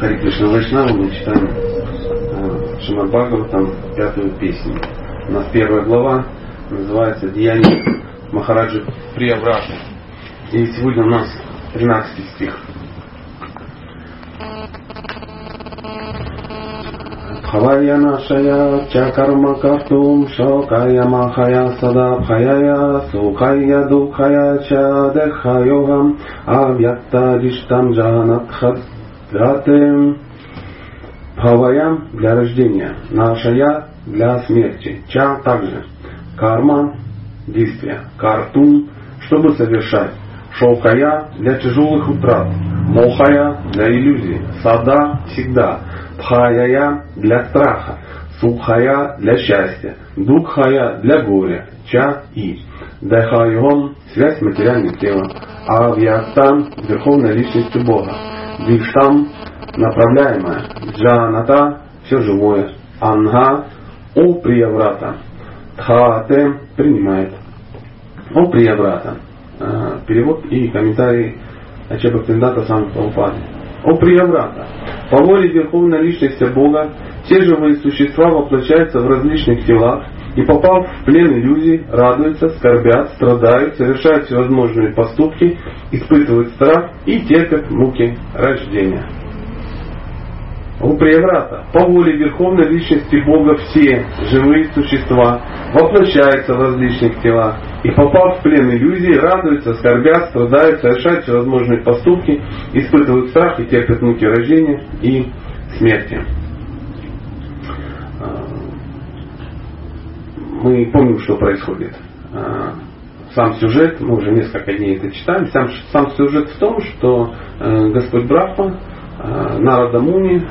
Хари Кришна Вайшнава мы читаем э, Шимад Бхагаватам, пятую песню. У нас первая глава называется «Деяние Махараджи Прияврата». И сегодня у нас 13 стих. Ча карма картум шокая махая сада бхаяя сухая духая ча дехайогам авьякта диштам джанатхад Датем Бхавая для рождения, Нашая для смерти, Ча также, Карма действия, Картун чтобы совершать, Шоукая для тяжелых утрат, Мохая для иллюзий, Сада всегда, Пхаяя для страха, Сухая для счастья, Дукхая для горя, Ча и. Дахайом связь с материальным телом, Авьястан верховной личностью Бога. Диштам направляемое, Джаната все живое, Анга о прияврата, Тхате принимает, о прияврата. Перевод и комментарий Ачаба Пиндата Сан Прабхупады. О прияврата. По воле Верховной Личности Бога все живые существа воплощаются в различных телах и попав в плен иллюзий, радуются, скорбят, страдают, совершают всевозможные поступки, испытывают страх и терпят муки рождения. У Приеврата по воле Верховной Личности Бога все живые существа воплощаются в различных телах и попав в плен иллюзий, радуются, скорбят, страдают, совершают всевозможные поступки, испытывают страх и терпят муки рождения и смерти. мы помним, что происходит. А, сам сюжет, мы уже несколько дней это читали, сам, сам сюжет в том, что э, Господь Брахма, э, Нарада Муни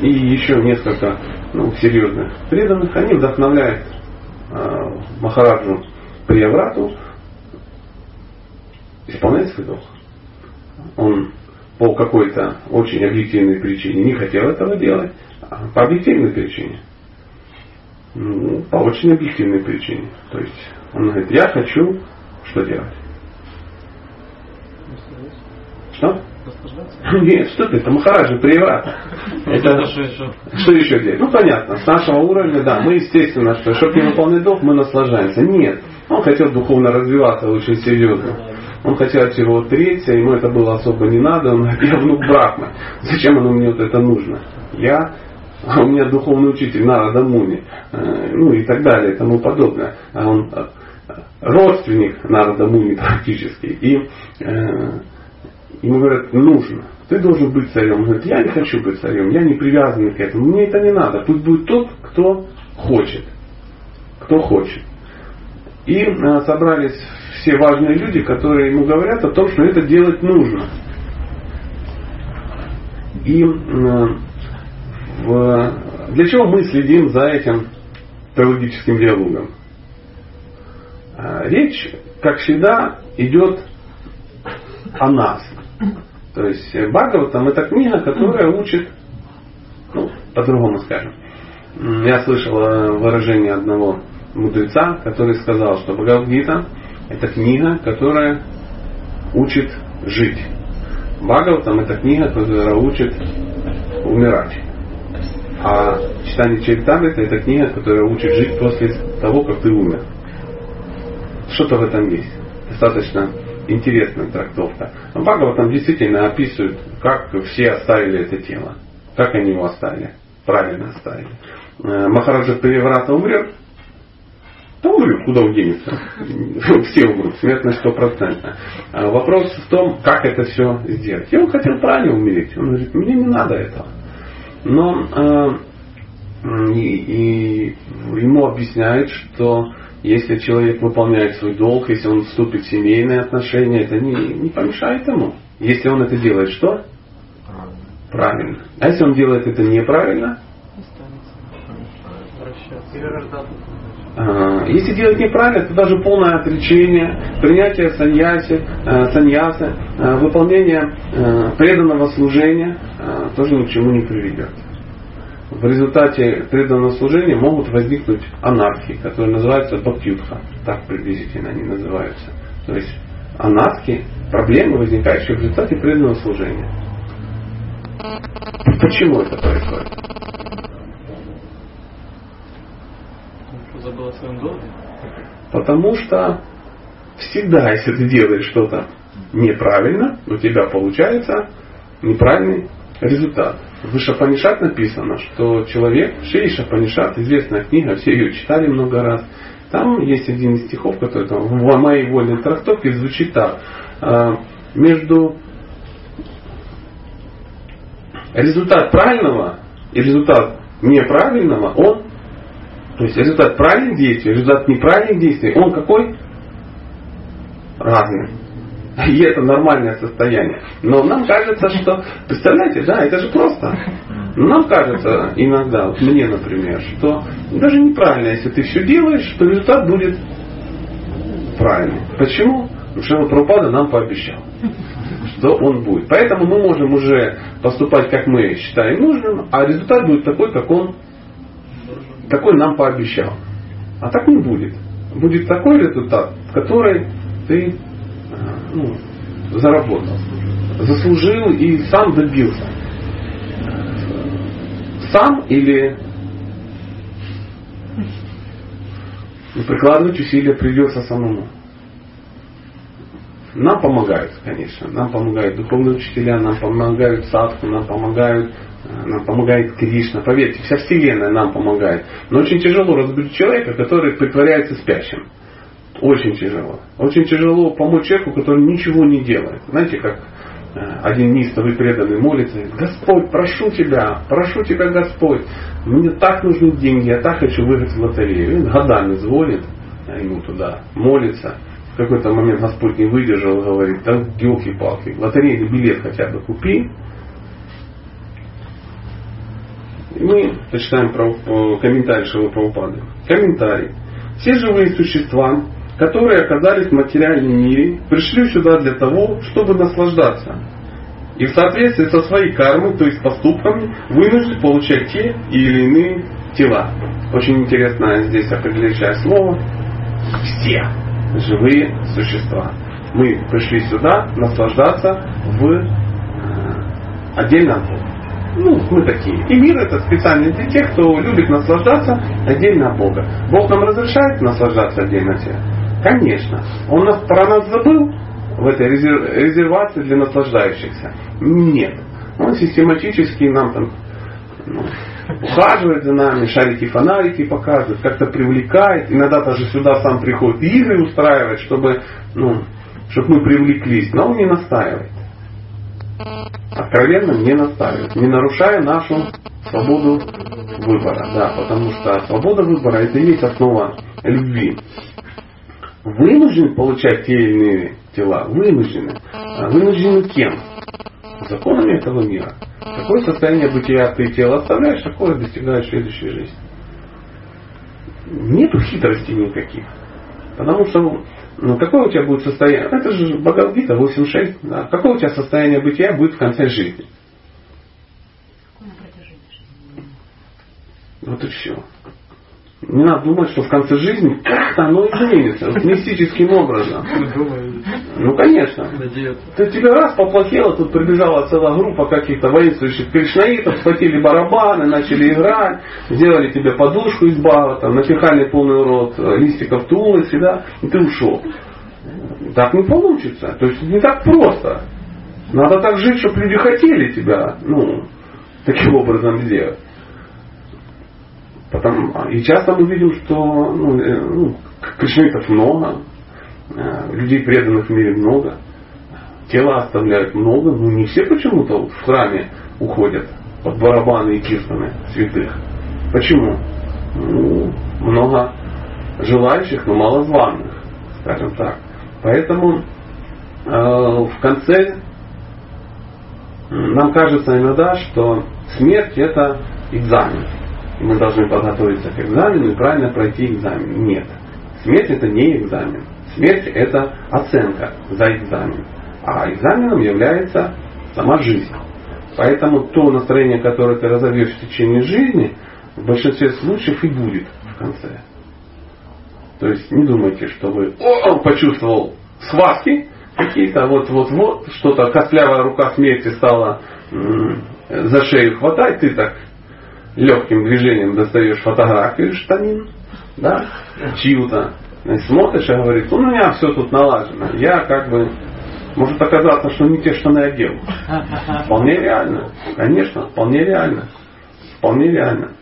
и еще несколько ну, серьезных преданных, они вдохновляют Махараджу Прияврату исполнять свой долг. Он по какой-то очень объективной причине не хотел этого делать, а по объективной причине – ну, по очень объективной причине. То есть он говорит, я хочу что делать? Что? Нет, что ты, это Махараджа Приеврата. Это, что еще делать? Ну понятно, с нашего уровня, да, мы естественно, что чтобы не выполнять долг, мы наслаждаемся. Нет, он хотел духовно развиваться очень серьезно. Он хотел от всего отречься, ему это было особо не надо. Он говорит, я внук Брахмы. Зачем оно мне вот это нужно? Я а у меня духовный учитель Нарада Муни, э, ну и так далее и тому подобное. А он э, родственник Нарада Муни практически. И э, ему говорят, нужно. Ты должен быть царем. Он говорит, я не хочу быть царем, я не привязан к этому. Мне это не надо. Пусть будет тот, кто хочет. Кто хочет. И э, собрались все важные люди, которые ему говорят о том, что это делать нужно. И э, в... Для чего мы следим за этим теологическим диалогом? А, речь, как всегда, идет о нас. То есть Бхагаватам это книга, которая учит, ну, по-другому скажем. Я слышал выражение одного мудреца, который сказал, что Бхагавдгита это книга, которая учит жить. Бхагаватам это книга, которая учит умирать. А читание Чайтамрита это книга, которая учит жить после того, как ты умер. Что-то в этом есть. Достаточно интересная трактовка. Бхагава там действительно описывает, как все оставили это тело. Как они его оставили. Правильно оставили. Э, Махараджа Переврата умрет, да умрет, куда он денется. Все умрут, смертность стопроцентная. А вопрос в том, как это все сделать. И он хотел правильно умереть. Он говорит, мне не надо этого. Но э, и, и ему объясняют, что если человек выполняет свой долг, если он вступит в семейные отношения, это не, не помешает ему. Если он это делает, что? Правильно. А если он делает это неправильно? Если делать неправильно, то даже полное отречение, принятие саньяси, э, саньясы, э, выполнение э, преданного служения тоже ни к чему не приведет. В результате преданного служения могут возникнуть анархии, которые называются бхактюдха. Так приблизительно они называются. То есть анархии, проблемы, возникающие в результате преданного служения. Почему это происходит? Забыл о своем долге? Потому что всегда, если ты делаешь что-то неправильно, у тебя получается неправильный результат. В Шапанишат написано, что человек, Шей Шапанишат, известная книга, все ее читали много раз. Там есть один из стихов, который там, в моей вольной трактовке звучит так. «А, между результат правильного и результат неправильного, он, то есть результат правильных действий, результат неправильных действий, он какой? Разный. И это нормальное состояние. Но нам кажется, что, представляете, да, это же просто. Нам кажется иногда, вот мне, например, что даже неправильно, если ты все делаешь, что результат будет правильный. Почему? Потому что Прабхупада нам пообещал, что он будет. Поэтому мы можем уже поступать, как мы считаем нужным, а результат будет такой, как он какой нам пообещал. А так не будет. Будет такой результат, который ты ну, заработал, заслужил и сам добился. Сам или прикладывать усилия придется самому. Нам помогают, конечно. Нам помогают духовные учителя, нам помогают садху, нам помогают э, нам помогает Кришна. Поверьте, вся Вселенная нам помогает. Но очень тяжело разбудить человека, который притворяется спящим. Очень тяжело. Очень тяжело помочь человеку, который ничего не делает. Знаете, как э, один неистовый преданный молится, Господь, прошу Тебя, прошу Тебя, Господь, мне так нужны деньги, я так хочу выиграть в лотерею. И он годами звонит а ему туда, молится. В какой-то момент Господь не выдержал говорит, да елки-палки, лотерейный билет хотя бы купи. И мы почитаем про, э, комментарий Шилы Прабхупады. Комментарий. Все живые существа которые оказались в материальном мире, пришли сюда для того, чтобы наслаждаться. И в соответствии со своей кармой, то есть поступками, вынуждены получать те или иные тела. Очень интересное здесь определяющее слово. Все живые существа. Мы пришли сюда наслаждаться в э, отдельно от Бога. Ну, мы такие. И мир это специально для тех, кто любит наслаждаться отдельно от Бога. Бог нам разрешает наслаждаться отдельно от себя. Конечно. Он нас, про нас забыл в этой резервации для наслаждающихся? Нет. Он систематически нам там ну, ухаживает за нами, шарики, фонарики показывает, как-то привлекает. Иногда даже сюда сам приходит игры устраивает, чтобы, ну, чтобы мы привлеклись. Но он не настаивает. Откровенно не настаивает. Не нарушая нашу свободу выбора. Да, потому что свобода выбора это и есть основа любви вынуждены получать те или иные тела, вынуждены. А вынуждены кем? Законами этого мира. Какое состояние бытия ты тело оставляешь, такое достигаешь следующей жизни. Нету хитростей никаких. Потому что ну, какое у тебя будет состояние? Это же Бхагавдгита 8.6. Да? Какое у тебя состояние бытия будет в конце жизни? Вот и все. Не надо думать, что в конце жизни как-то оно изменится. Вот мистическим образом. Ну, конечно. Ты тебе раз поплохело, тут прибежала целая группа каких-то воинствующих кришнаитов, схватили барабаны, начали играть, сделали тебе подушку из бава, там, напихали полный рот э, листиков тулоси, да, и ты ушел. Так не получится. То есть не так просто. Надо так жить, чтобы люди хотели тебя, ну, таким образом сделать. Потому, и часто мы видим, что ну, э, ну, кришнаитов много, э, людей преданных в мире много, тела оставляют много, но не все почему-то в храме уходят под барабаны и киртаны святых. Почему? Ну, много желающих, но мало званых, скажем так. Поэтому э, в конце нам кажется иногда, что смерть это экзамен мы должны подготовиться к экзамену и правильно пройти экзамен. Нет. Смерть это не экзамен. Смерть это оценка за экзамен. А экзаменом является сама жизнь. Поэтому то настроение, которое ты разовьешь в течение жизни, в большинстве случаев и будет в конце. То есть не думайте, что вы о, почувствовал схватки какие-то, вот-вот-вот, что-то костлявая рука смерти стала за шею хватает, ты так легким движением достаешь фотографию штанин, да, чью-то, смотришь и говоришь, у меня все тут налажено, я как бы может оказаться, что не те штаны одел. Вполне реально. Конечно, вполне реально. Вполне реально.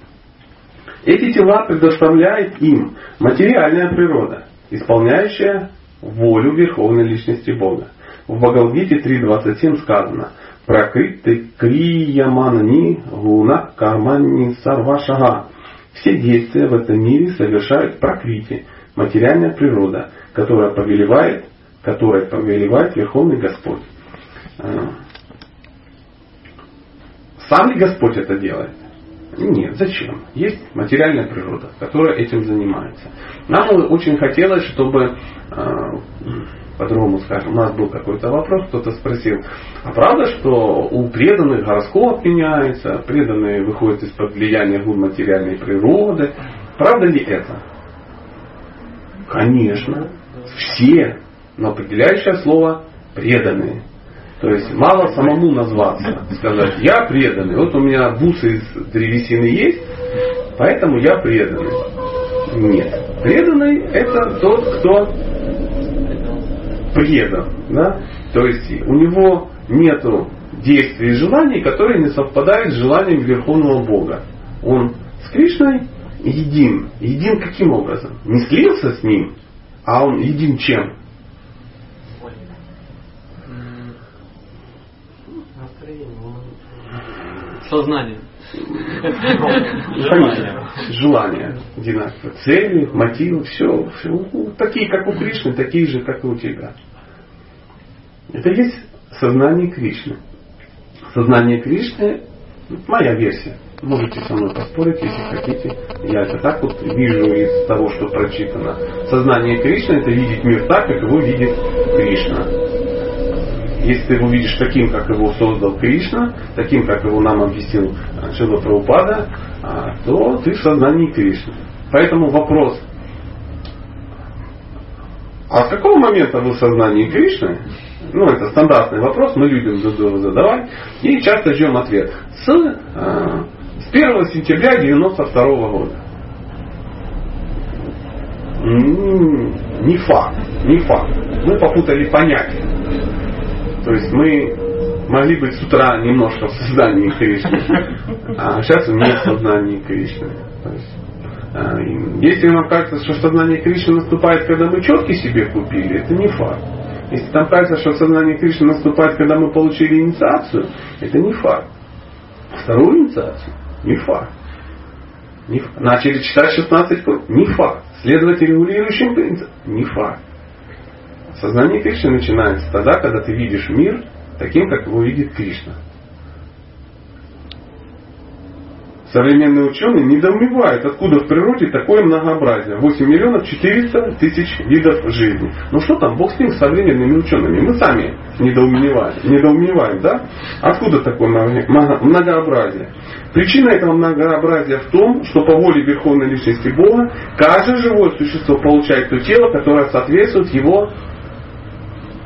Эти тела предоставляет им материальная природа, исполняющая волю Верховной Личности Бога. В Бхагавдгите 3.27 сказано «Пракритты крияманни гуна карманни сарвашага». Все действия в этом мире совершают пракрити, материальная природа, которая повелевает которой повелевает Верховный Господь. А, сам ли Господь это делает? Нет, зачем? Есть материальная природа, которая этим занимается. Нам очень хотелось, чтобы, а, по-другому скажем, у нас был какой-то вопрос, кто-то спросил, а правда, что у преданных гороскоп меняется, преданные выходят из-под влияния гун материальной природы? Правда ли это? Конечно. Все но определяющее слово преданные. То есть мало самому назваться, сказать, я преданный. Вот у меня бусы из древесины есть, поэтому я преданный. Нет. Преданный это тот, кто предан. Да? То есть у него нету действий и желаний, которые не совпадают с желанием Верховного Бога. Он с Кришной един. Един каким образом? Не слился с ним, а он един чем? Сознание. Желание. Желание. Цели, мотивы, все, все. Ну, такие, как у Кришны, такие же, как и у тебя. Это есть сознание Кришны. Сознание Кришны, моя версия. Можете со мной поспорить, если хотите. Я это так вот вижу из того, что прочитано. Сознание Кришны это видеть мир так, как его видит Кришна. Если ты его видишь таким, как его создал Кришна, таким, как его нам объяснил Шила Прабхупада, а, то ты в сознании Кришны. Поэтому вопрос, а с какого момента вы в сознании Кришны? Ну, это стандартный вопрос, мы любим задавать и часто ждем ответ. С, а, с 1 сентября 1992 года. Не факт, не факт. Мы попутали понятия. То есть мы могли быть с утра немножко в сознании Кришны, а сейчас у меня в сознании Кришны. То есть, а, если нам кажется, что сознание Кришны наступает, когда мы четки себе купили, это не факт. Если нам кажется, что сознание Кришны наступает, когда мы получили инициацию, это не факт. Вторую инициацию не факт. Не. Начали читать 16 круг, не факт. Следовать регулирующим принципам, не факт. Сознание Кришны начинается тогда, когда ты видишь мир таким, как его видит Кришна. Современные ученые недоумевают, откуда в природе такое многообразие. 8 миллионов 400 тысяч видов жизни. Ну что там, бог с ним, с современными учеными. Мы сами недоумеваем, недоумеваем да? Откуда такое многообразие? Причина этого многообразия в том, что по воле Верховной Личности Бога каждое живое существо получает то тело, которое соответствует его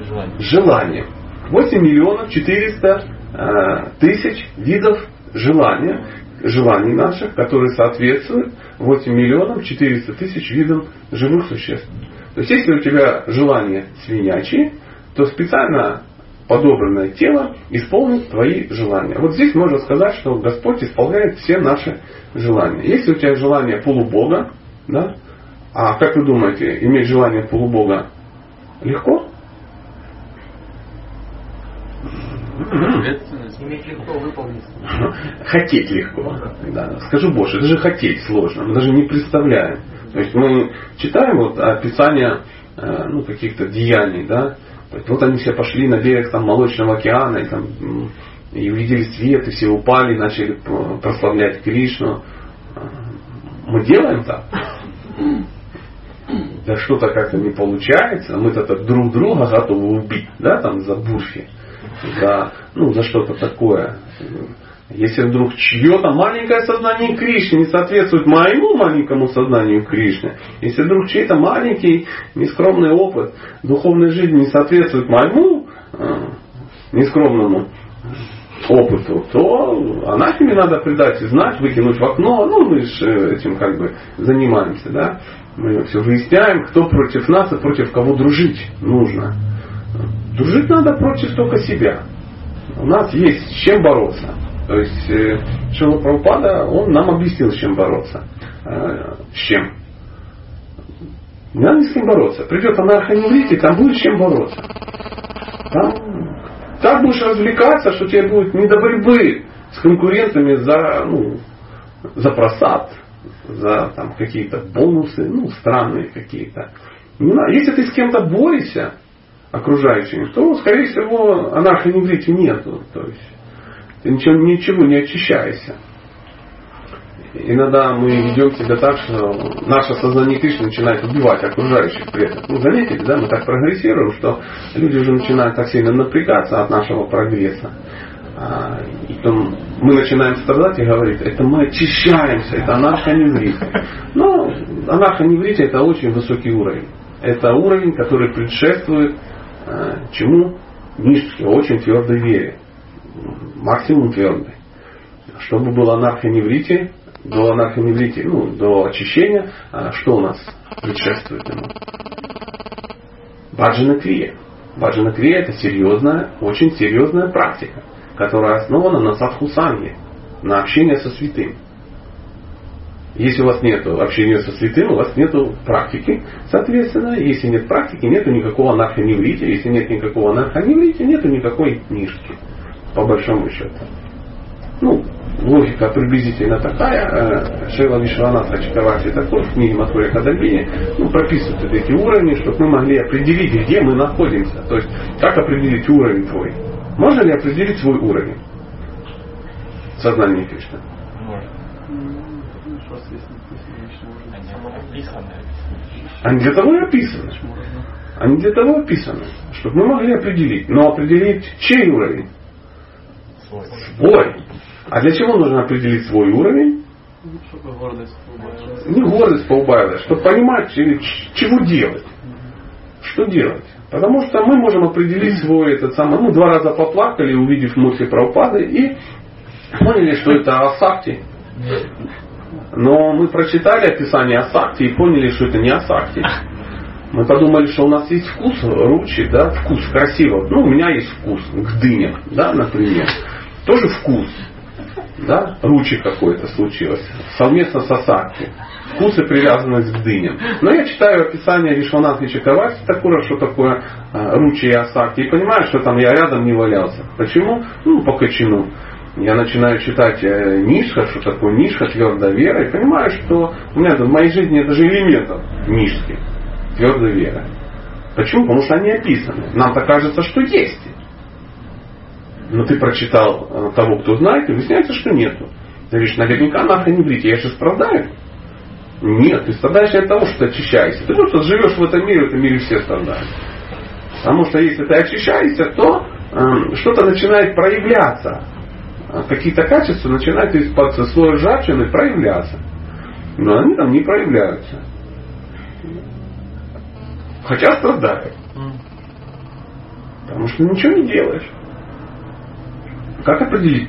желание. желание. 8 миллионов 400 э, тысяч видов желания, желаний наших, которые соответствуют 8 миллионов 400 тысяч видам живых существ. То есть если у тебя желание свинячье, то специально подобранное тело исполнит твои желания. Вот здесь можно сказать, что Господь исполняет все наши желания. Если у тебя желание полубога, да, а как вы думаете, иметь желание полубога легко? Иметь легко выполнить. Хотеть легко. Да. Скажу больше, это же хотеть сложно. Мы даже не представляем. То есть мы читаем вот описание э, ну, каких-то деяний, да. То есть вот они все пошли на берег там, Молочного океана и, там, и увидели свет, и все упали, начали прославлять Кришну. Мы делаем так. Да что-то как-то не получается, мы-то друг друга готовы убить, да, там за бурфи за, ну, за что-то такое. Если вдруг чье-то маленькое сознание Кришны не соответствует моему маленькому сознанию Кришны, если вдруг чей-то маленький нескромный опыт духовной жизни не соответствует моему э, нескромному опыту, то анафеме надо придать и знать, выкинуть в окно. Ну, мы же этим как бы занимаемся, да. Мы все выясняем, кто против нас и против кого дружить нужно. Дружить надо против только себя. У нас есть с чем бороться. То есть э, Шила Прабхупада, он нам объяснил, с чем бороться. Э, с чем? Надо с кем бороться. Придет анархоневрит, там будет с чем бороться. Там, так будешь развлекаться, что тебе будет не до борьбы с конкурентами за, ну, за просад, за там, какие-то бонусы, ну, странные какие-то. Если ты с кем-то борешься, окружающими, то, скорее всего, анархоневрите нету. То есть ты ничего, ничего не очищаешься. Иногда мы ведем себя так, что наше сознание Кришны начинает убивать окружающих при этом. Ну, заметили, да, мы так прогрессируем, что люди уже начинают так сильно напрягаться от нашего прогресса. А, и потом мы начинаем страдать и говорить, это мы очищаемся, это анархоневрит. Но анархоневрит это очень высокий уровень. Это уровень, который предшествует чему? Низкой, очень твердой вере. Максимум твердой. Чтобы был анархоневрите, до анархоневрите, ну, до очищения, а что у нас предшествует ему? Баджана Крия. Баджана Крия это серьезная, очень серьезная практика, которая основана на садхусанге, на общение со святым. Если у вас нет общения со святым, у вас нет практики, соответственно, если нет практики, нет никакого анархоневрите, если нет никакого анархоневрите, нет никакой книжки, по большому счету. Ну, логика приблизительно такая. Э, Шейла Вишванатха Чакавати такой в книге Матхури Кадальбини ну, прописывают эти уровни, чтобы мы могли определить, где мы находимся. То есть, как определить уровень твой? Можно ли определить свой уровень сознания Кришны? Они для того и описаны. Они для того описаны, чтобы мы могли определить. Но определить чей уровень? Свой. Свой. А для чего нужно определить свой уровень? Чтобы гордость поубавилась. Не гордость поубавилась, чтобы понимать, чего делать. Что делать? Потому что мы можем определить свой этот самый, ну, два раза поплакали, увидев мысли про упады, и поняли, что это асакти. Но мы прочитали описание асакти и поняли, что это не асакти. Мы подумали, что у нас есть вкус ручи, да, вкус красиво. Ну, у меня есть вкус к дыням, да, например. Тоже вкус да, ручи какой-то случилось, совместно с Асакти. Вкус и привязанность к дыням. Но я читаю описание Вишванатхи Чакавати Такура, что такое а, ручи и Асакти, и понимаю, что там я рядом не валялся. Почему? Ну, по качину. Я начинаю читать э, Нишха, что такое Нишха, твердая вера, и понимаю, что у меня в моей жизни даже элементов Нишки, твердая вера. Почему? Потому что они описаны. Нам-то кажется, что есть но ты прочитал э, того, кто знает, и выясняется, что нету. Ты говоришь, наверняка нахрен не брить, я же страдаю. Нет, ты страдаешь от того, что ты очищаешься. Ты просто живешь в этом мире, в этом мире все страдают. Потому что если ты очищаешься, то э, что-то начинает проявляться. Э, какие-то качества начинают из-под слоя ржавчины проявляться. Но они там не проявляются. Хотя страдают. Потому что ничего не делаешь. Как определить,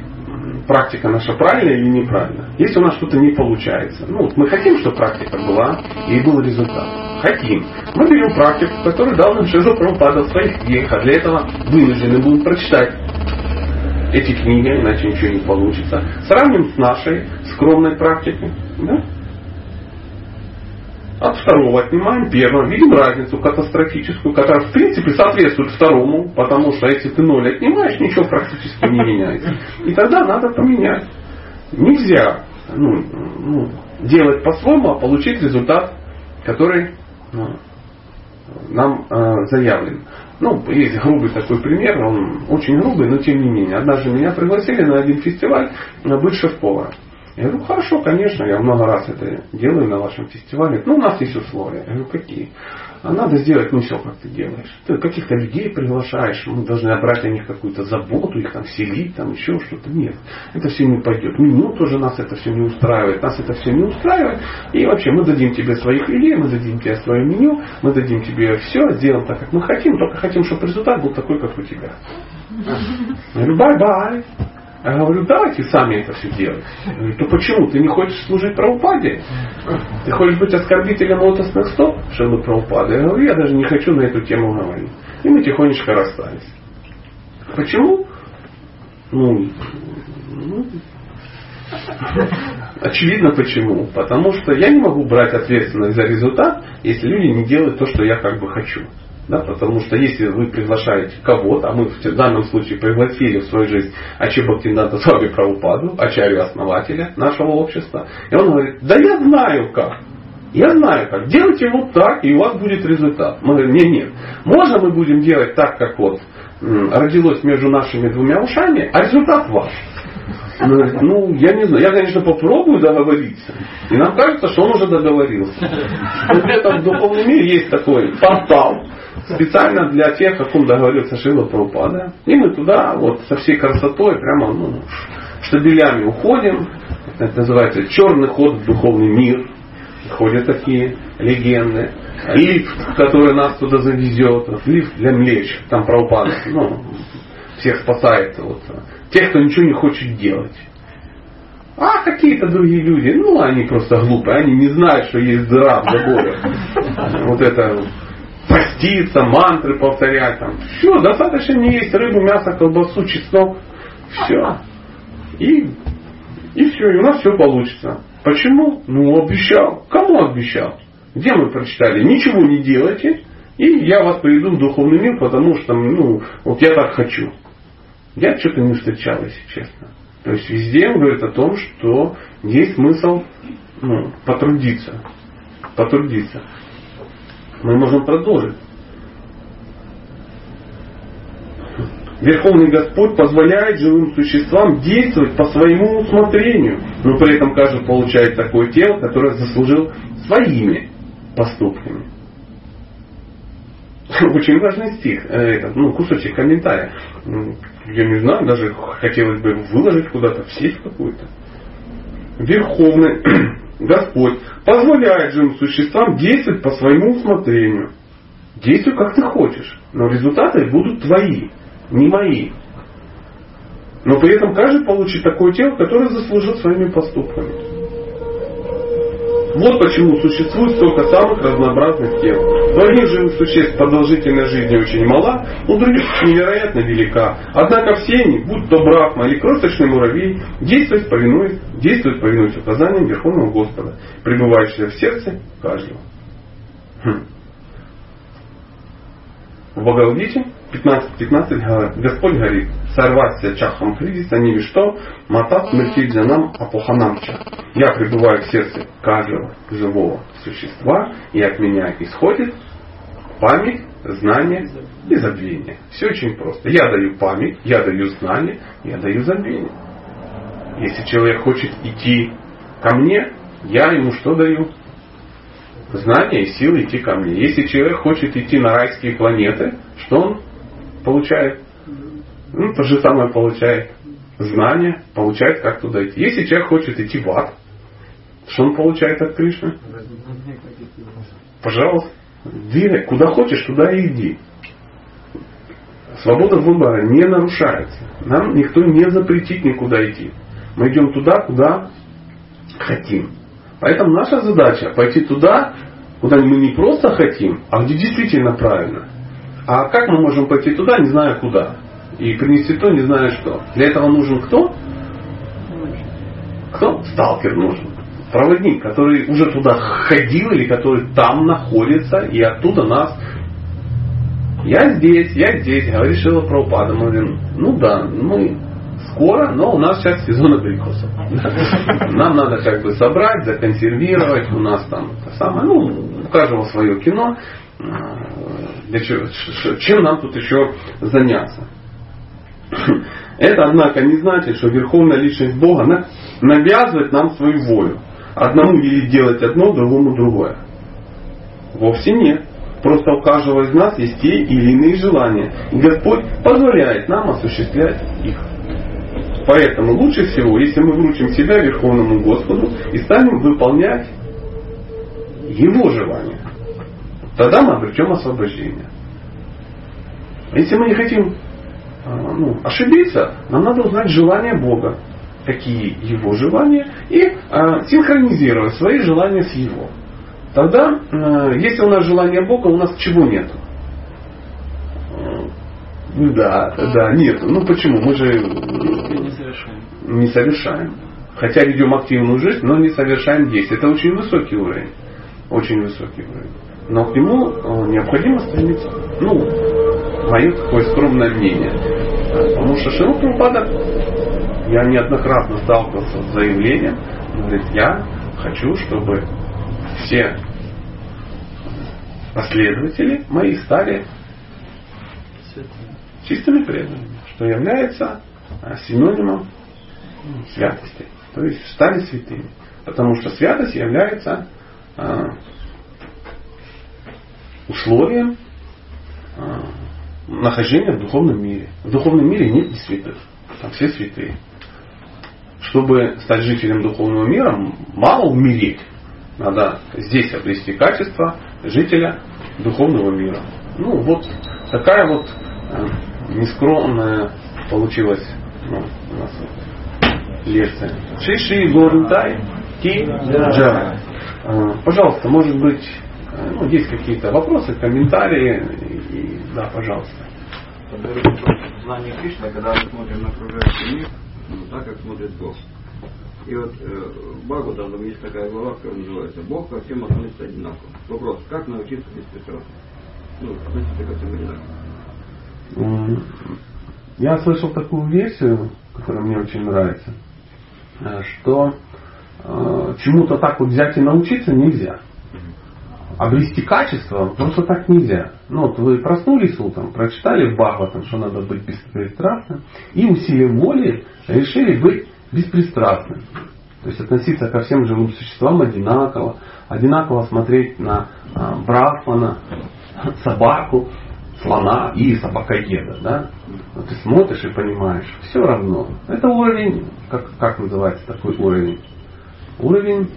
практика наша правильная или неправильная? Если у нас что-то не получается. Ну, мы хотим, чтобы практика была и был результат. Хотим. Мы берем практику, которую дал нам Шизо Прабхупада в своих книгах, а для этого вынуждены будем прочитать эти книги, иначе ничего не получится. Сравним с нашей скромной практикой. Да? От второго отнимаем первого, видим разницу катастрофическую, которая в принципе соответствует второму, потому что если ты ноль отнимаешь, ничего практически не меняется. И тогда надо поменять. Нельзя ну, ну, делать по-своему, а получить результат, который ну, нам э, заявлен. Ну, есть грубый такой пример, он очень грубый, но тем не менее. Однажды меня пригласили на один фестиваль быть шеф-поваром. Я говорю, хорошо, конечно, я много раз это делаю на вашем фестивале. Ну, у нас есть условия. Я говорю, какие? А надо сделать не все, как ты делаешь. Ты каких-то людей приглашаешь, мы должны брать о них какую-то заботу, их там селить, там еще что-то. Нет, это все не пойдет. Меню тоже нас это все не устраивает, нас это все не устраивает. И вообще мы дадим тебе своих людей, мы дадим тебе свое меню, мы дадим тебе все, сделаем так, как мы хотим, только хотим, чтобы результат был такой, как у тебя. Bye-bye. Я говорю, давайте сами это все делать. Говорю, то почему? Ты не хочешь служить Прабхупаде? Ты хочешь быть оскорбителем лотосных стоп, Шрилы Прабхупады? Я говорю, я даже не хочу на эту тему говорить. И мы тихонечко расстались. Почему? Ну, ну очевидно почему. Потому что я не могу брать ответственность за результат, если люди не делают то, что я как бы хочу. Да, потому что если вы приглашаете кого-то, а мы в данном случае пригласили в свою жизнь Ачи Бхактинанда Свами Правопаду, Ачарью основателя нашего общества, и он говорит, да я знаю как. Я знаю как. Делайте вот так, и у вас будет результат. Мы говорим, нет, нет. Можно мы будем делать так, как вот родилось между нашими двумя ушами, а результат ваш. Ну, я не знаю. Я, конечно, попробую договориться. И нам кажется, что он уже договорился. Но где-то в духовном мире есть такой портал, специально для тех, о ком договорился Шила Прабхупада. И мы туда вот со всей красотой прямо ну, штабелями уходим. Это называется черный ход в духовный мир. Ходят такие легенды. Лифт, который нас туда завезет. Лифт для млеч. Там Прабхупада ну, всех спасает. Вот, тех, кто ничего не хочет делать. А какие-то другие люди, ну они просто глупые, они не знают, что есть дыра в заборе. Вот это поститься, мантры повторять. Там. Все, достаточно не есть рыбу, мясо, колбасу, чеснок. Все. И, и все, и у нас все получится. Почему? Ну, обещал. Кому обещал? Где мы прочитали? Ничего не делайте, и я вас приведу в духовный мир, потому что, ну, вот я так хочу. Я что-то не встречал, если честно. То есть везде он говорит о том, что есть смысл ну, потрудиться. Потрудиться мы можем продолжить. Верховный Господь позволяет живым существам действовать по своему усмотрению, но при этом каждый получает такое тело, которое заслужил своими поступками. Очень важный стих, э, этот, ну, кусочек комментария. Я не знаю, даже хотелось бы выложить куда-то в сеть какую-то. Верховный Господь позволяет живым существам действовать по своему усмотрению. Действуй как ты хочешь, но результаты будут твои, не мои. Но при этом каждый получит такое тело, которое заслужил своими поступками. Вот почему существует столько самых разнообразных тел. У одних живых существ продолжительность жизни очень мала, у других невероятно велика. Однако все они, будь то брахма или крошечный муравей, действуют повинуясь, действуют повинуясь указаниям Верховного Господа, пребывающего в сердце каждого. Хм. В Бхагавадгите 15-15 Господь говорит, сорваться чахам кризиса, не что, матат для нам апоханамча. Я пребываю в сердце каждого живого существа, и от меня исходит память, знание и забвение. Все очень просто. Я даю память, я даю знание, я даю забвение. Если человек хочет идти ко мне, я ему что даю? Знание и силы идти ко мне. Если человек хочет идти на райские планеты, что он получает? Ну, то же самое получает. Знание получает, как туда идти. Если человек хочет идти в ад, что он получает от Кришны? Пожалуйста, двигай. Куда хочешь, туда и иди. Свобода выбора не нарушается. Нам никто не запретит никуда идти. Мы идем туда, куда хотим. Поэтому наша задача пойти туда, куда мы не просто хотим, а где действительно правильно. А как мы можем пойти туда, не зная куда? И принести то, не зная что. Для этого нужен кто? Кто? Сталкер нужен. Проводник, который уже туда ходил или который там находится и оттуда нас я здесь, я здесь, говорит Шила Прабхупада. Мы говорим, ну да, мы скоро, но у нас сейчас сезон абрикосов. Нам надо как бы собрать, законсервировать, у нас там это самое, ну, у каждого свое кино. Для чего, чем нам тут еще заняться? Это, однако, не значит, что Верховная Личность Бога навязывает нам свою волю. Одному велит делать одно, другому другое. Вовсе нет. Просто у каждого из нас есть те или иные желания. И Господь позволяет нам осуществлять их. Поэтому лучше всего, если мы вручим себя Верховному Господу и станем выполнять Его желания, тогда мы обретем освобождение. Если мы не хотим ну, ошибиться, нам надо узнать желание Бога, какие его желания, и э, синхронизировать свои желания с его. Тогда, э, если у нас желание Бога, у нас чего нет? Да, да, нет. Ну почему? Мы же не совершаем. Не совершаем. Хотя ведем активную жизнь, но не совершаем действия. Это очень высокий уровень. Очень высокий уровень. Но к нему э, необходимо стремиться. Ну, мое такое скромное мнение. Потому что Шилу я неоднократно сталкивался с заявлением, говорит, я хочу, чтобы все последователи мои стали чистыми преданными, что является э, синонимом святости. То есть стали святыми. Потому что святость является э, условием э, нахождения в духовном мире. В духовном мире нет не святых. Там все святые. Чтобы стать жителем духовного мира, мало умереть. Надо здесь обрести качество жителя духовного мира. Ну вот такая вот э, нескромная получилась ну, у нас лекция. Шиши Горнтай Ки Джа. Пожалуйста, может быть, э, ну, есть какие-то вопросы, комментарии, и, да, пожалуйста. Знание Кришны, когда мы смотрим на окружающий мир, ну, так как смотрит Бог. И вот э, Багу там есть такая глава, которая называется Бог ко всем относится одинаково. Вопрос, как научиться беспристрастно? Ну, относиться ко всем одинаково. Я слышал такую версию, которая мне очень нравится, э, что э, чему-то так вот взять и научиться нельзя. Обрести качество просто так нельзя. Ну вот вы проснулись утром, прочитали в Бхагаватам, что надо быть беспристрастным, и усилием воли решили быть беспристрастным. То есть относиться ко всем живым существам одинаково, одинаково смотреть на а, брахмана, собаку, слона и собакоеда. Да? Вот ты смотришь и понимаешь, все равно. Это уровень, как, как называется такой уровень? Уровень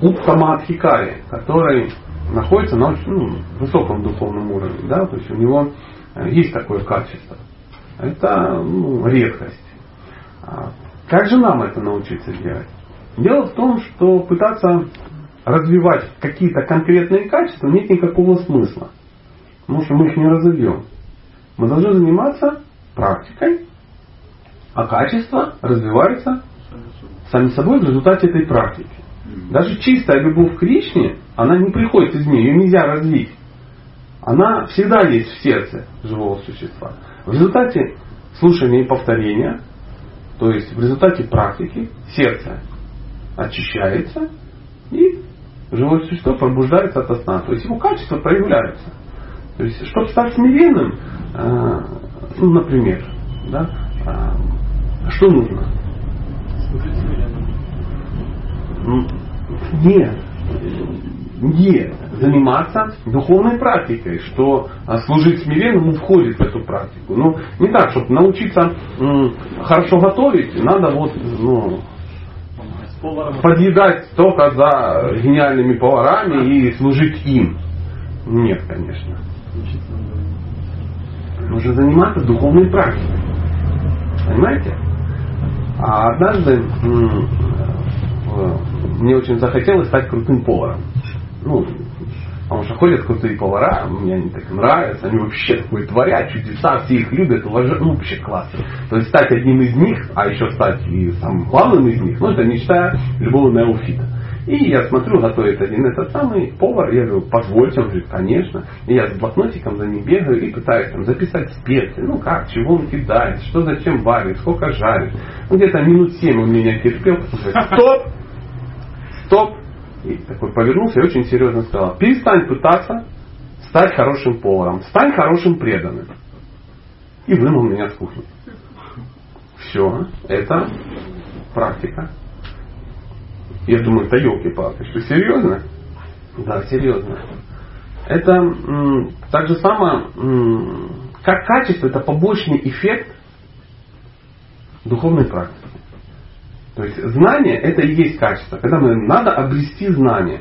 Уттамадхикари, который находится на очень ну, высоком духовном уровне. Да? То есть у него э, есть такое качество. Это ну, редкость. А как же нам это научиться делать? Дело в том, что пытаться развивать какие-то конкретные качества нет никакого смысла. Потому что мы их не разовьем. Мы должны заниматься практикой, а качество развивается сами собой в результате этой практики. Даже чистая любовь к Кришне, она не приходит из нее, ее нельзя развить. Она всегда есть в сердце живого существа. В результате слушания и повторения то есть в результате практики сердце очищается и живое существо пробуждается от сна. То есть его качества проявляются. То есть, чтобы стать смиренным, э, ну, например, да, э, что нужно? Нет. Нет заниматься духовной практикой, что а, служить смиренному входит в эту практику. Ну, не так, чтобы научиться хорошо готовить, надо вот, ну, подъедать только за гениальными поварами и служить им. Нет, конечно. Нужно заниматься духовной практикой. Понимаете? А однажды мне очень захотелось стать крутым поваром. Ну, Потому что ходят крутые повара, мне они так нравятся, они вообще такое творят, чудеса, все их любят, уважают, ну вообще классно. То есть стать одним из них, а еще стать и самым главным из них, ну это мечта любого неофита. И я смотрю, готовит один этот самый повар, я говорю, позвольте, он говорит, конечно. И я с блокнотиком за ним бегаю и пытаюсь там записать специи, ну как, чего он кидает, что зачем варит, сколько жарит. Ну где-то минут семь он меня терпел, говорит, стоп, стоп, и такой повернулся и очень серьезно сказал, перестань пытаться стать хорошим поваром, стань хорошим преданным. И вынул меня с кухни. Все, это практика. Я думаю, это елки-палки, что серьезно? Да, серьезно. Это м, так же самое, м, как качество, это побочный эффект духовной практики. То есть знание это и есть качество. Когда мы надо обрести знание.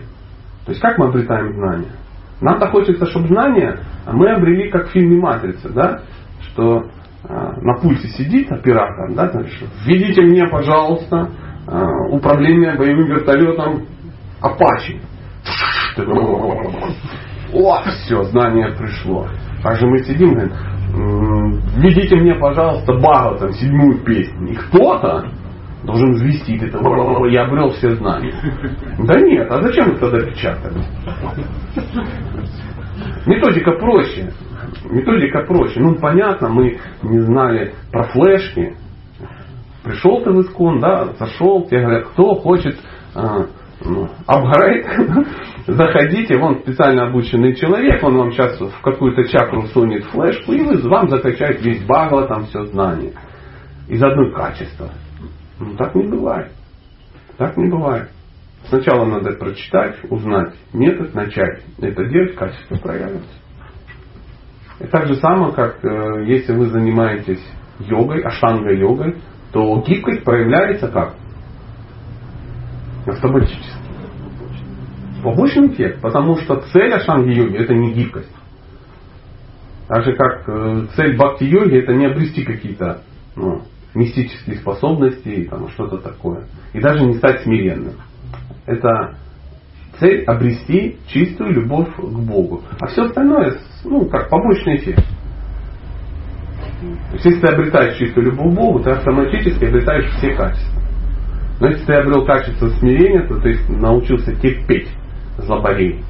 То есть как мы обретаем знание? Нам-то хочется, чтобы знание мы обрели как в фильме Матрица, да? Что а, на пульте сидит оператор, да, введите мне, пожалуйста, а, управление боевым вертолетом Апачи. О, все, знание пришло. Также мы сидим, говорим, введите мне, пожалуйста, Бага, там, седьмую песню. И кто-то должен ввести это. Я обрел все знания. Да нет, а зачем вы тогда печатали? Методика проще. Методика проще. Ну, понятно, мы не знали про флешки. Пришел ты в искон, да, зашел, тебе говорят, кто хочет а, ну, апгрейд, заходите, вон специально обученный человек, он вам сейчас в какую-то чакру сунет флешку, и вы, вам закачает весь багла, там все знание. Из одной качества. Ну, так не бывает. Так не бывает. Сначала надо прочитать, узнать метод, начать это делать, качество проявится. И так же самое, как э, если вы занимаетесь йогой, ашанга-йогой, то гибкость проявляется как? Автоматически. Побочный эффект, потому что цель ашанги-йоги это не гибкость. Так же как э, цель бхакти-йоги это не обрести какие-то ну, мистические способности, там, что-то такое. И даже не стать смиренным. Это цель обрести чистую любовь к Богу. А все остальное, ну, как побочный эффект. То есть, если ты обретаешь чистую любовь к Богу, ты автоматически обретаешь все качества. Но если ты обрел качество смирения, то ты научился терпеть злобарей.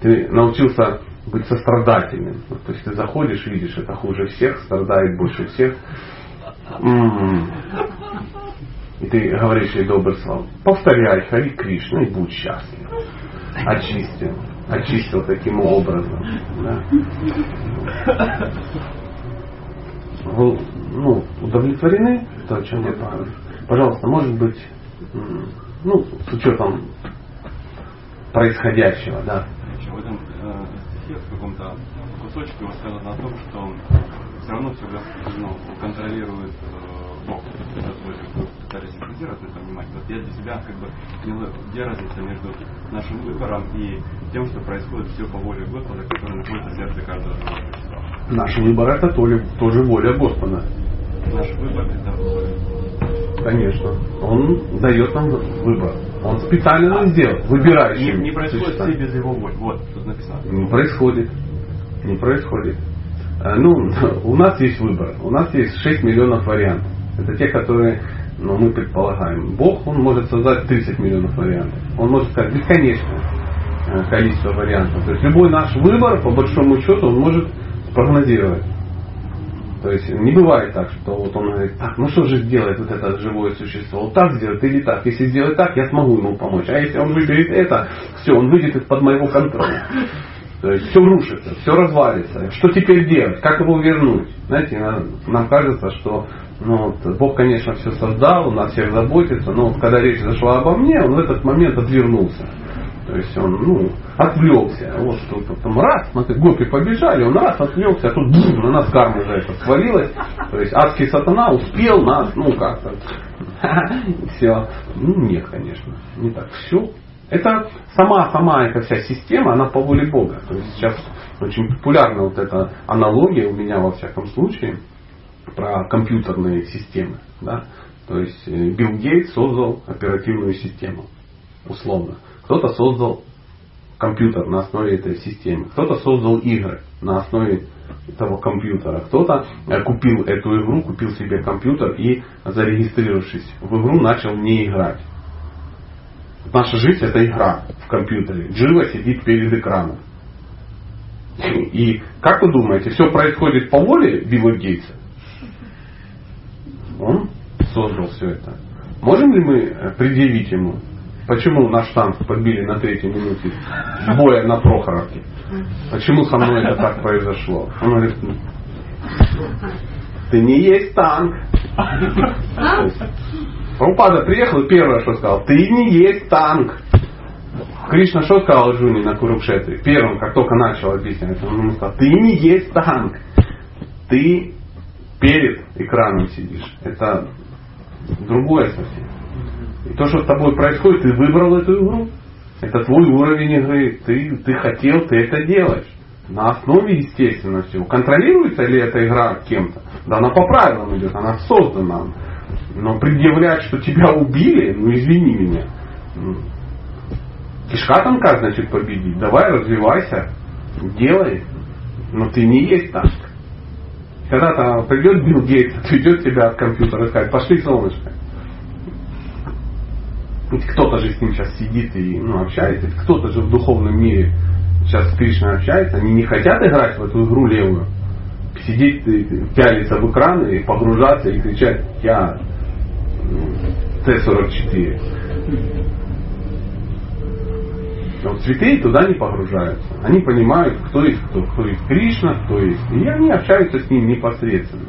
Ты научился быть сострадательным. То есть ты заходишь, видишь, это хуже всех, страдает больше всех. И ты говоришь ей добрые слова. Повторяй Хари Кришна и будь счастлив. Очистил. Очистил таким образом. Да. Вы ну, удовлетворены, то, о чем я говорю? Пожалуйста, может быть, ну, с учетом происходящего, да. В этом стихе, в каком-то кусочке сказано о том, что все равно все ну, контролирует э, Бог. Это вы пытались синтезировать на это внимание. Вот я для себя как бы где разница между нашим выбором и тем, что происходит все по воле Господа, который находится в сердце каждого существа. Наш выбор это тоже, тоже воля Господа. Наш выбор это воля. Конечно. Он дает нам выбор. Он специально нам сделал. Выбирающий. Не, не происходит все без его воли. Вот, тут написано. Не происходит. Не происходит. Э, ну, у нас есть выбор. У нас есть 6 миллионов вариантов. Это те, которые ну, мы предполагаем. Бог, он может создать 30 миллионов вариантов. Он может сказать бесконечное э, количество вариантов. То есть любой наш выбор, по большому счету, он может прогнозировать. То есть не бывает так, что вот он говорит, так, ну что же сделает вот это живое существо? Вот так сделать или так? Если сделать так, я смогу ему помочь. А если он выберет это, все, он выйдет из-под моего контроля. То есть все рушится, все развалится. Что теперь делать? Как его вернуть? Знаете, нам кажется, что ну, вот, Бог, конечно, все создал, у нас всех заботится, но вот, когда речь зашла обо мне, он в этот момент отвернулся. То есть он, ну, отвлекся. Вот тут там раз, смотри, гопи побежали, он раз отвлекся, а тут бум, на нас карма уже это свалилась. То есть адский сатана успел нас, ну как-то. Все. Ну нет, конечно, не так. Все. Это сама, сама эта вся система, она по воле Бога. То есть сейчас очень популярна вот эта аналогия у меня во всяком случае про компьютерные системы. Да? То есть э, Билл Гейтс создал оперативную систему, условно. Кто-то создал компьютер на основе этой системы. Кто-то создал игры на основе этого компьютера. Кто-то э, купил эту игру, купил себе компьютер и, зарегистрировавшись в игру, начал не играть. Наша жизнь это игра в компьютере. Джива сидит перед экраном. И как вы думаете, все происходит по воле Билла Гейтса? Он создал все это. Можем ли мы э, предъявить ему Почему наш танк подбили на третьей минуте боя на Прохоровке? Почему со мной это так произошло? Он говорит, ты не есть танк. Прабхупада приехал и первое, что сказал, ты не есть танк. Кришна что сказал Джуни на Курукшетре? Первым, как только начал объяснять, он ему сказал, ты не есть танк. Ты перед экраном сидишь. Это другое совсем. И то, что с тобой происходит, ты выбрал эту игру. Это твой уровень игры. Ты, ты хотел, ты это делаешь. На основе естественно всего. Контролируется ли эта игра кем-то? Да она по правилам идет, она создана. Но предъявлять, что тебя убили, ну извини меня. Кишка тонка, значит, победить. Давай, развивайся, делай. Но ты не есть так. Когда-то придет Билл Гейтс, отведет тебя от компьютера и скажет, пошли, солнышко. Ведь кто-то же с ним сейчас сидит и ну, общается, кто-то же в духовном мире сейчас с Кришной общается, они не хотят играть в эту игру левую, сидеть, пялиться в экран и погружаться и кричать «Я Т-44». Но святые туда не погружаются. Они понимают, кто есть кто, кто есть Кришна, кто есть. И они общаются с ним непосредственно.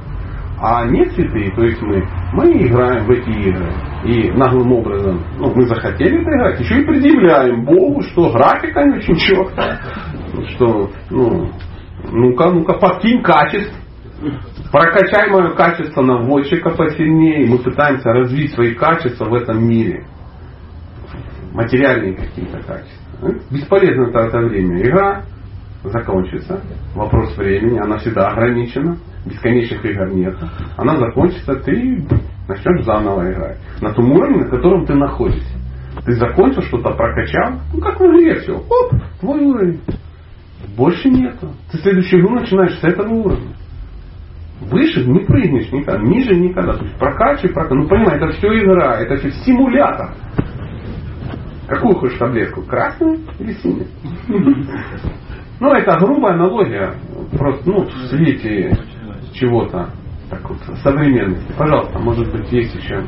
А не святые, то есть мы, мы играем в эти игры. И наглым образом, ну, мы захотели это играть, еще и предъявляем Богу, что графика не очень четкая. Что, ну, ну-ка, ну-ка, подкинь качеств. Прокачай мое качество наводчика посильнее. Мы пытаемся развить свои качества в этом мире. Материальные какие-то качества. Бесполезно это время. Игра закончится. Вопрос времени. Она всегда ограничена бесконечных игр нет. Она закончится, ты начнешь заново играть. На том уровне, на котором ты находишься. Ты закончил что-то, прокачал, ну как в игре все. Оп, твой уровень. Больше нету. Ты следующую игру начинаешь с этого уровня. Выше не прыгнешь никогда, ниже никогда. То есть прокачивай, прокачивай. Ну понимаешь, это все игра, это все симулятор. Какую хочешь таблетку? Красную или синюю? Ну, это грубая аналогия. Просто, ну, в свете чего-то так вот, современности. Пожалуйста, может быть, есть еще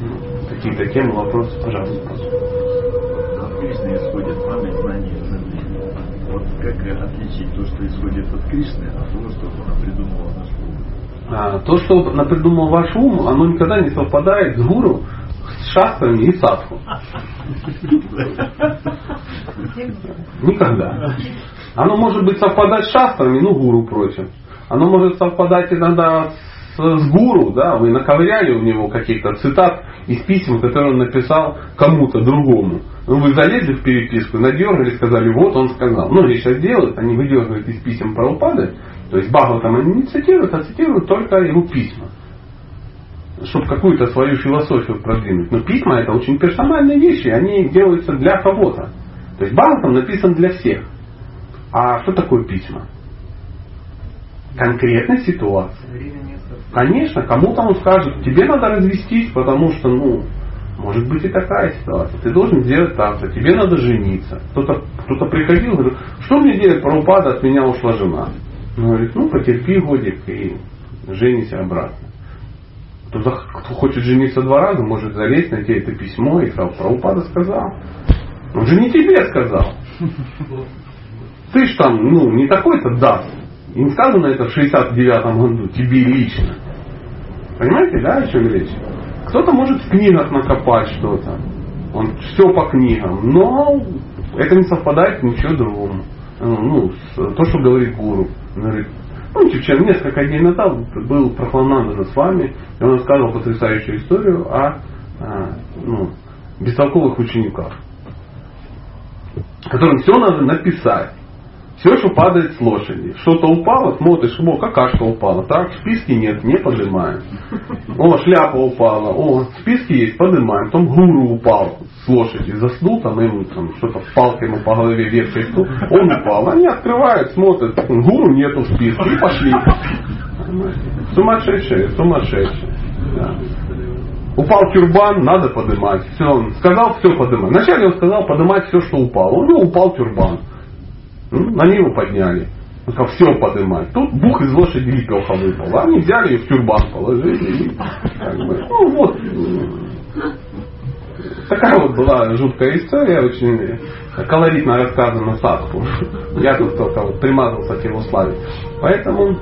ну, какие-то темы, вопросы, пожалуйста. От Кришны исходит память, знания, земли. Вот как отличить то, что исходит от Кришны, от того, что она придумала наш ум? А, то, что она придумал ваш ум, оно никогда не совпадает с гуру, с шастрами и садху. Никогда. Оно может быть совпадать с шастрами, ну гуру против. Оно может совпадать иногда с, с гуру, да, вы наковыряли у него каких-то цитат из писем, которые он написал кому-то другому. Ну, вы залезли в переписку, надергали, сказали, вот он сказал. Многие сейчас делают, они выдергивают из писем Прабхупады, то есть там они не цитируют, а цитируют только его письма чтобы какую-то свою философию продвинуть. Но письма это очень персональные вещи, они делаются для кого-то. То есть Бхагаватам написан для всех. А что такое письма? Конкретной ситуации. Конечно, кому-то он скажет, тебе надо развестись, потому что, ну, может быть и такая ситуация. Ты должен сделать так-то, тебе надо жениться. Кто-то кто приходил говорит, что мне делать, Прабхупада, от меня ушла жена. Он говорит, ну потерпи годик и женись обратно. Кто, кто хочет жениться два раза, может залезть, найти это письмо и сказал, Прабхупада сказал. Он же не тебе сказал. Ты ж там, ну, не такой-то даст. И не сказано это в 69-м году, тебе лично. Понимаете, да, о чем речь? Кто-то может в книгах накопать что-то. Он все по книгам. Но это не совпадает ничего другому. Ну, то, что говорит гуру. Помните, вчера несколько дней назад был Прохлананда с вами, и он рассказывал потрясающую историю о, о ну, бестолковых учениках, которым все надо написать. Все, что падает с лошади. Что-то упало, смотришь, о, какашка упала. Так, в списке нет, не поднимаем. О, шляпа упала. О, в списке есть, поднимаем. Там гуру упал с лошади, заснул, там ему там, что-то палкой ему по голове стул. Он упал. Они открывают, смотрят, гуру нету в списке и пошли. Сумасшедшие, сумасшедшие. Да. Упал тюрбан, надо поднимать. Все, он сказал, все поднимать. Вначале он сказал поднимать все, что упало. У него упал тюрбан. Они его подняли. Он сказал, все поднимать. Тут бух из лошади лепеха выпал. Они взяли ее в тюрбан положили. И, как бы, ну вот. Такая вот была жуткая история, очень колоритно рассказана Садху. Я тут только вот примазался к его славе. Поэтому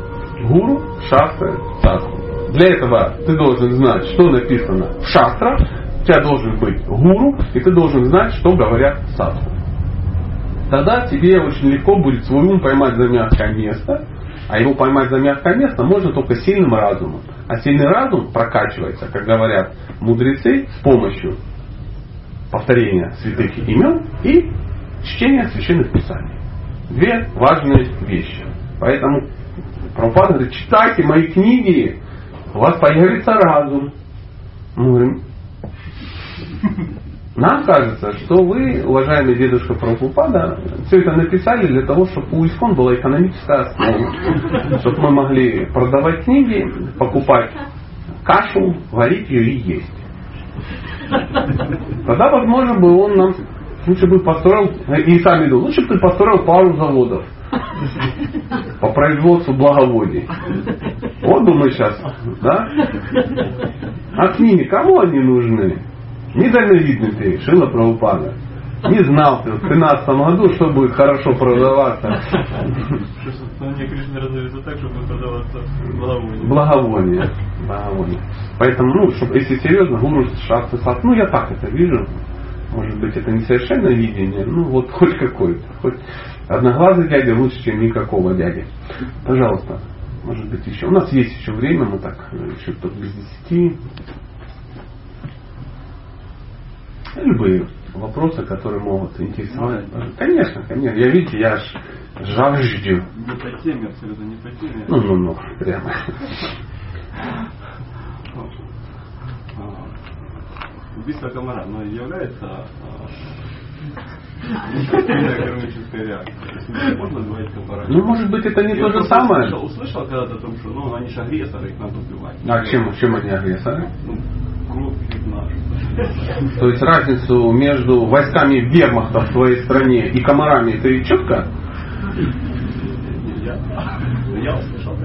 гуру, шастра, садху. Для этого ты должен знать, что написано в шастрах, у тебя должен быть гуру, и ты должен знать, что говорят садху тогда тебе очень легко будет свой ум поймать за мягкое место, а его поймать за мягкое место можно только сильным разумом. А сильный разум прокачивается, как говорят мудрецы, с помощью повторения святых имен и чтения священных писаний. Две важные вещи. Поэтому Прабхупада говорит, читайте мои книги, у вас появится разум. Мы говорим, нам кажется, что вы, уважаемый дедушка Прабхупада, все это написали для того, чтобы у Искон была экономическая основа. Чтобы мы могли продавать книги, покупать кашу, варить ее и есть. Тогда, возможно, бы он нам лучше бы построил, и сами думают, лучше бы ты построил пару заводов по производству благоводий. Вот бы мы сейчас, да? А книги кому они нужны? Недальновидный ты, Шила Прабхупада. Не знал ты в 13 году, что будет хорошо продаваться. Мне Кришна разовьется так, чтобы продаваться благовоние. Благовоние. Благовоние. Поэтому, ну, чтобы, если серьезно, гуру шасты сад, ну я так это вижу. Может быть, это не совершенно видение, ну вот хоть какой-то. Хоть одноглазый дядя лучше, чем никакого дяди. Пожалуйста, может быть еще. У нас есть еще время, мы так еще тут без десяти. Любые вопросы, которые могут интересовать. Конечно, конечно. Я видите, я аж жаждю. Не по теме, абсолютно не по теме. Ну, ну, ну, прямо. Убийство комара, но является кармической реакцией. Можно говорить комара? Ну, может быть, это не Я то же самое. Услышал, услышал когда-то о том, что ну, они же агрессоры, их надо убивать. А чем, чем они агрессоры? Ну. То есть разницу между войсками вермахта в твоей стране и комарами ты четко Я, услышал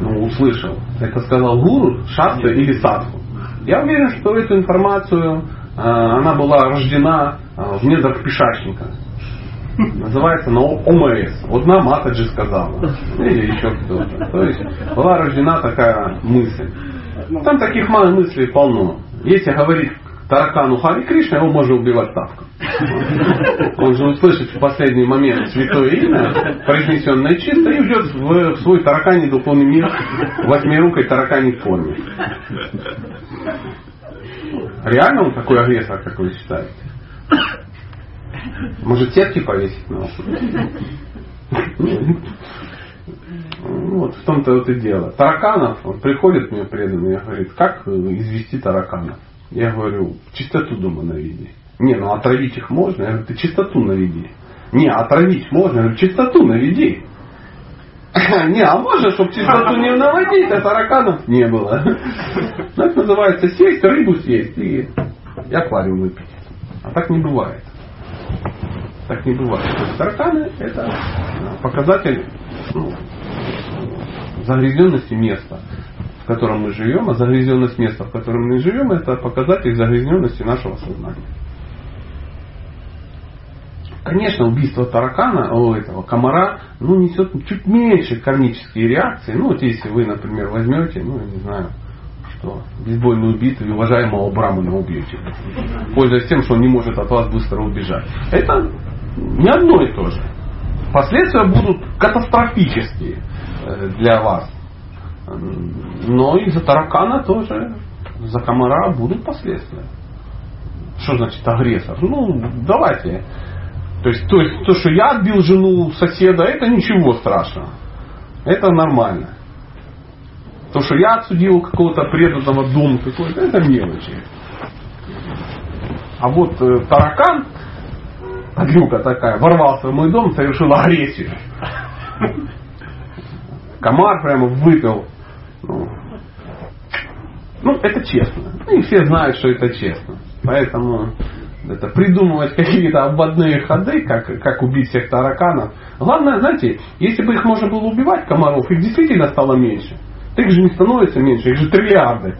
ну, услышал? Это сказал гуру, шаста или садху? Я уверен, что эту информацию э, она была рождена э, в недрах пешачника. Называется на ОМС. Одна Матаджи сказала. Или еще кто-то. То есть была рождена такая мысль. Там таких мало мыслей полно. Если говорить таракану Хари Кришна, его можно убивать тапком. Он же услышит в последний момент святое имя, произнесенное чисто, и уйдет в, свой тараканий духовный мир восьмирукой тараканей форме. Реально он такой агрессор, как вы считаете? Может сетки повесить на вас? Ну, Вот в том-то вот и дело. Тараканов, он приходит мне преданный и говорит, как извести тараканов? Я говорю, чистоту дома наведи. Не, ну отравить их можно. Я говорю, ты чистоту наведи. Не, отравить можно. Я говорю, чистоту наведи. Не, а можно, чтобы чистоту не наводить, а тараканов не было. Ну, Это называется сесть, рыбу съесть и, и аквариум выпить. А так не бывает. Так не бывает. Тараканы это показатель ну, загрязненности места, в котором мы живем, а загрязненность места, в котором мы живем, это показатель загрязненности нашего сознания. Конечно, убийство таракана, о, этого комара, ну, несет чуть меньше кармические реакции. Ну, вот если вы, например, возьмете, ну, я не знаю, что бейсбольную убитую и уважаемого Брамана убьете, пользуясь тем, что он не может от вас быстро убежать. Это не одно и то же. Последствия будут катастрофические э, для вас. Но и за таракана тоже, за комара будут последствия. Что значит агрессор? Ну, давайте. То есть, то есть то, что я отбил жену соседа, это ничего страшного. Это нормально. То, что я отсудил какого-то преданного дома какой-то, это мелочи. А вот э, таракан, подлюка такая, ворвался в мой дом, совершил агрессию. Комар прямо выпил. Ну, ну, это честно. Ну, и все знают, что это честно. Поэтому это придумывать какие-то обводные ходы, как, как убить всех тараканов. Главное, знаете, если бы их можно было убивать, комаров, их действительно стало меньше. Так же не становится меньше, их же триллиарды.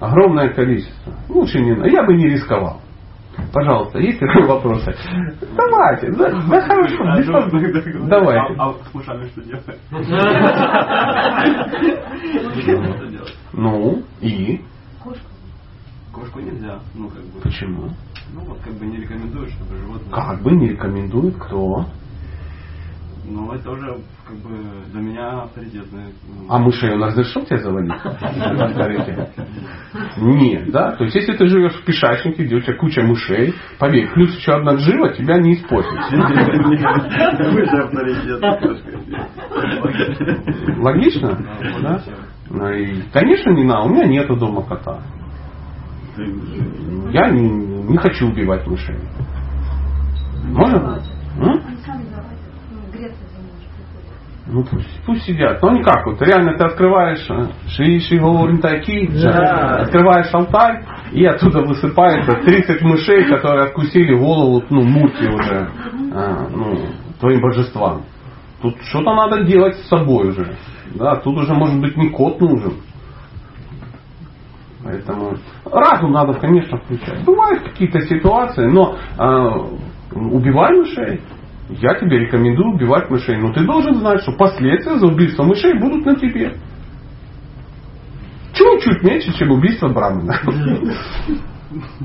Огромное количество. Лучше не. Я бы не рисковал. Пожалуйста, есть вопросы? Давайте, да, да хорошо. А. Давайте. А, а с что делать? Что делать? Ну, и? Кошку нельзя, ну как бы. Почему? Ну вот как бы не рекомендуют, чтобы животное. Как бы не рекомендует кто? Ну, это уже как бы для меня авторитетный. А мышей он разрешил тебе заводить? Нет, да? То есть, если ты живешь в пешачнике, где у тебя куча мышей, поверь, плюс еще одна джива тебя не испортит. Логично? Да? Ну конечно, не на, у меня нету дома кота. Я не хочу убивать мышей. Можно? М? Они сами давайте, ну, греться за ним приходят. Ну пусть, пусть сидят. Ну никак, вот реально ты открываешь ши ши говорим такие, Да. открываешь алтарь, и оттуда высыпается 30 мышей, которые откусили голову, ну, мурки уже, а, ну, твоим божествам. Тут что-то надо делать с собой уже. Да, тут уже может быть не кот нужен. Поэтому разум надо, конечно, включать. Бывают какие-то ситуации, но э, убивай мышей. Я тебе рекомендую убивать мышей. Но ты должен знать, что последствия за убийство мышей будут на тебе. Чуть-чуть меньше, чем убийство брамана.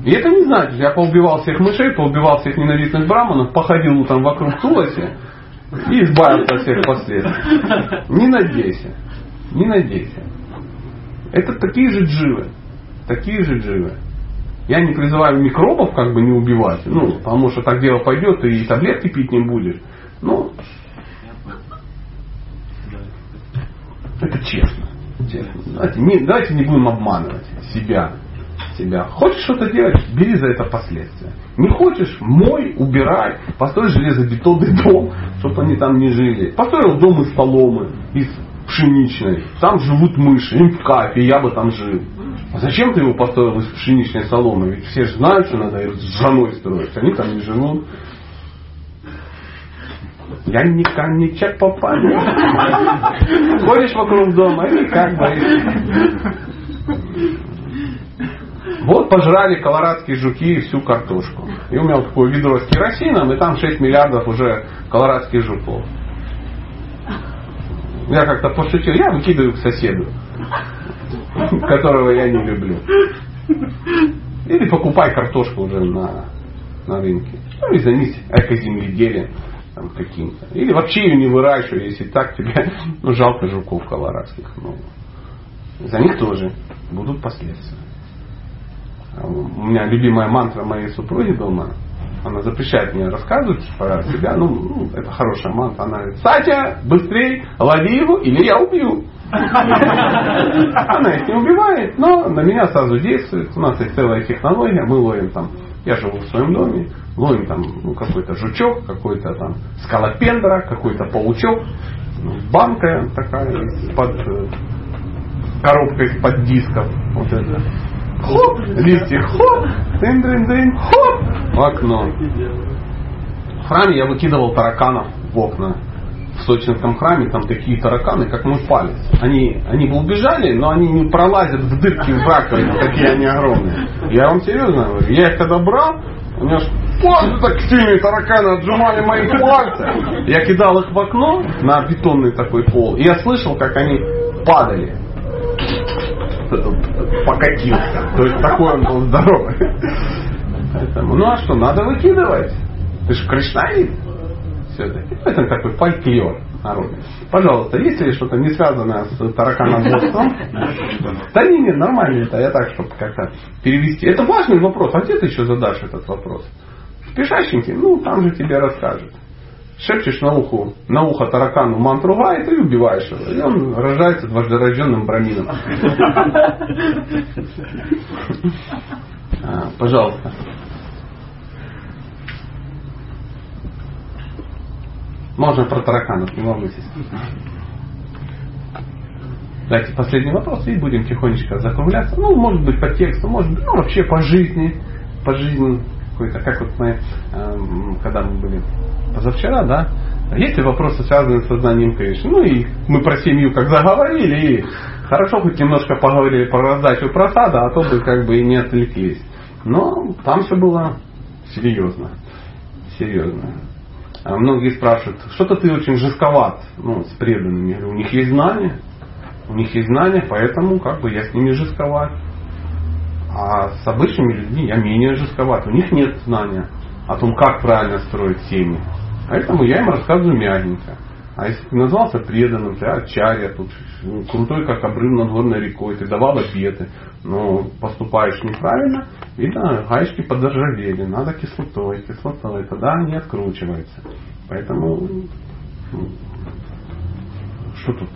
И это не значит, я поубивал всех мышей, поубивал всех ненавистных браманов, походил утром вокруг Туласи и избавился от всех последствий. Не надейся. Не надейся. Это такие же дживы. Такие же дживы. Я не призываю микробов как бы не убивать, ну, потому что так дело пойдет, и таблетки пить не будешь. Ну, это честно. честно. Давайте, не, давайте не будем обманывать себя. себя. Хочешь что-то делать, бери за это последствия. Не хочешь, мой, убирай, построй железобетонный дом, чтобы они там не жили. Построил дом из соломы, из пшеничной. Там живут мыши, им в кайф, и я бы там жил. А зачем ты его построил из пшеничной соломы? Ведь все же знают, что надо с женой строить. Они там не живут. Я не коньячок попаду. Ходишь вокруг дома и как боишься. Вот пожрали колорадские жуки всю картошку. И у меня вот такое ведро с керосином, и там 6 миллиардов уже колорадских жуков. Я как-то пошутил, я выкидываю к соседу, которого я не люблю. Или покупай картошку уже на, на рынке. Ну и займись экоземледелием там, каким-то. Или вообще ее не выращивай, если так тебе ну, жалко жуков колорадских. Ну, за них тоже будут последствия. А У меня любимая мантра моей супруги дома, она запрещает мне рассказывать про себя, ну, ну, это хорошая мантра, она говорит, Сатя, быстрей, лови его, или я убью. Она их не убивает, но на меня сразу действует. У нас есть целая технология, мы ловим там, я живу в своем доме, ловим там ну, какой-то жучок, какой-то там скалопендра, какой-то паучок, ну, банка такая из-под э, коробка из-под дисков. Вот это. Хоп, листик, хоп, дын дын дын хоп, в окно. В храме я выкидывал тараканов в окна. В сочинском храме там такие тараканы, как мой палец. Они, они бы убежали, но они не пролазят в дырки в раковину, такие они огромные. Я вам серьезно говорю, я их когда брал, у меня ж пальцы так сильные тараканы отжимали мои пальцы. Я кидал их в окно на бетонный такой пол, и я слышал, как они падали покатился. То есть такой он был здоровый. Поэтому, ну а что, надо выкидывать. Ты же кришнаит. Все-таки. Это такой фольклор народный. Пожалуйста, есть ли что-то не связанное с тараканоборством? Да не, не, нормально это. Я так, чтобы как-то перевести. Это важный вопрос. А где ты еще задашь этот вопрос? В пешащенке? Ну, там же тебе расскажут. Шепчешь на ухо, на ухо таракану мантру и убиваешь его. И он рождается дваждорожденным брамином. А, Пожалуйста. Можно про тараканов, не волнуйтесь. Давайте последний вопрос и будем тихонечко закругляться. Ну, может быть, по тексту, может быть, ну, вообще по жизни. По жизни какой-то, как вот мы, эм, когда мы были позавчера, да, есть ли вопросы, связанные с сознанием Кришны? Ну и мы про семью как заговорили, и хорошо хоть немножко поговорили про раздачу просада, а то бы как бы и не отвлеклись. Но там все было серьезно. Серьезно. А многие спрашивают, что-то ты очень жестковат ну, с преданными. Я говорю, у них есть знания. У них есть знания, поэтому как бы я с ними жестковат. А с обычными людьми я менее жестковат. У них нет знания о том, как правильно строить семьи. Поэтому я им рассказываю мягенько. А если ты назвался преданным, ты ачарья, тут ну, крутой, как обрыв над горной рекой, ты давал обеты, но поступаешь неправильно, видно, гаечки подоржавели, надо кислотой, кислотой, тогда они откручиваются. Поэтому ну, что тут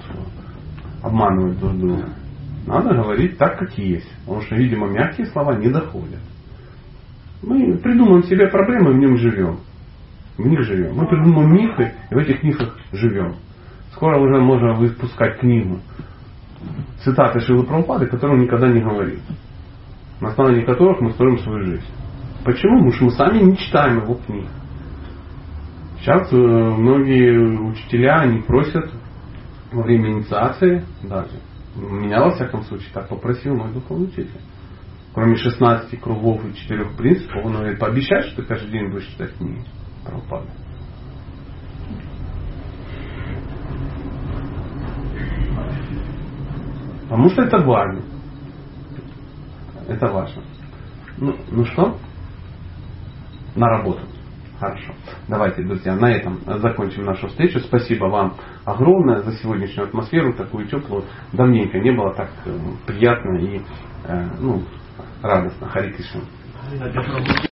обманывать друг друга? Надо говорить так, как есть. Потому что, видимо, мягкие слова не доходят. Мы придумываем себе проблемы, в нем живем в них живем. Мы придумываем мифы, и в этих мифах живем. Скоро уже можно выпускать книгу. Цитаты Шилы Прабхупады, которые он никогда не говорит. На основании которых мы строим свою жизнь. Почему? Потому что мы сами не читаем его книг. Сейчас э, многие учителя, они просят во время инициации даже. Меня, во всяком случае, так попросил мой духовный учитель. Кроме 16 кругов и 4 принципов, он говорит, пообещай, что ты каждый день будешь читать книги. Прабхупада. Потому что это важно. Это важно. Ну, ну что? На работу. Хорошо. Давайте, друзья, на этом закончим нашу встречу. Спасибо вам огромное за сегодняшнюю атмосферу, такую теплую. Давненько не было так э, приятно и э, ну, радостно. Хари Кришна.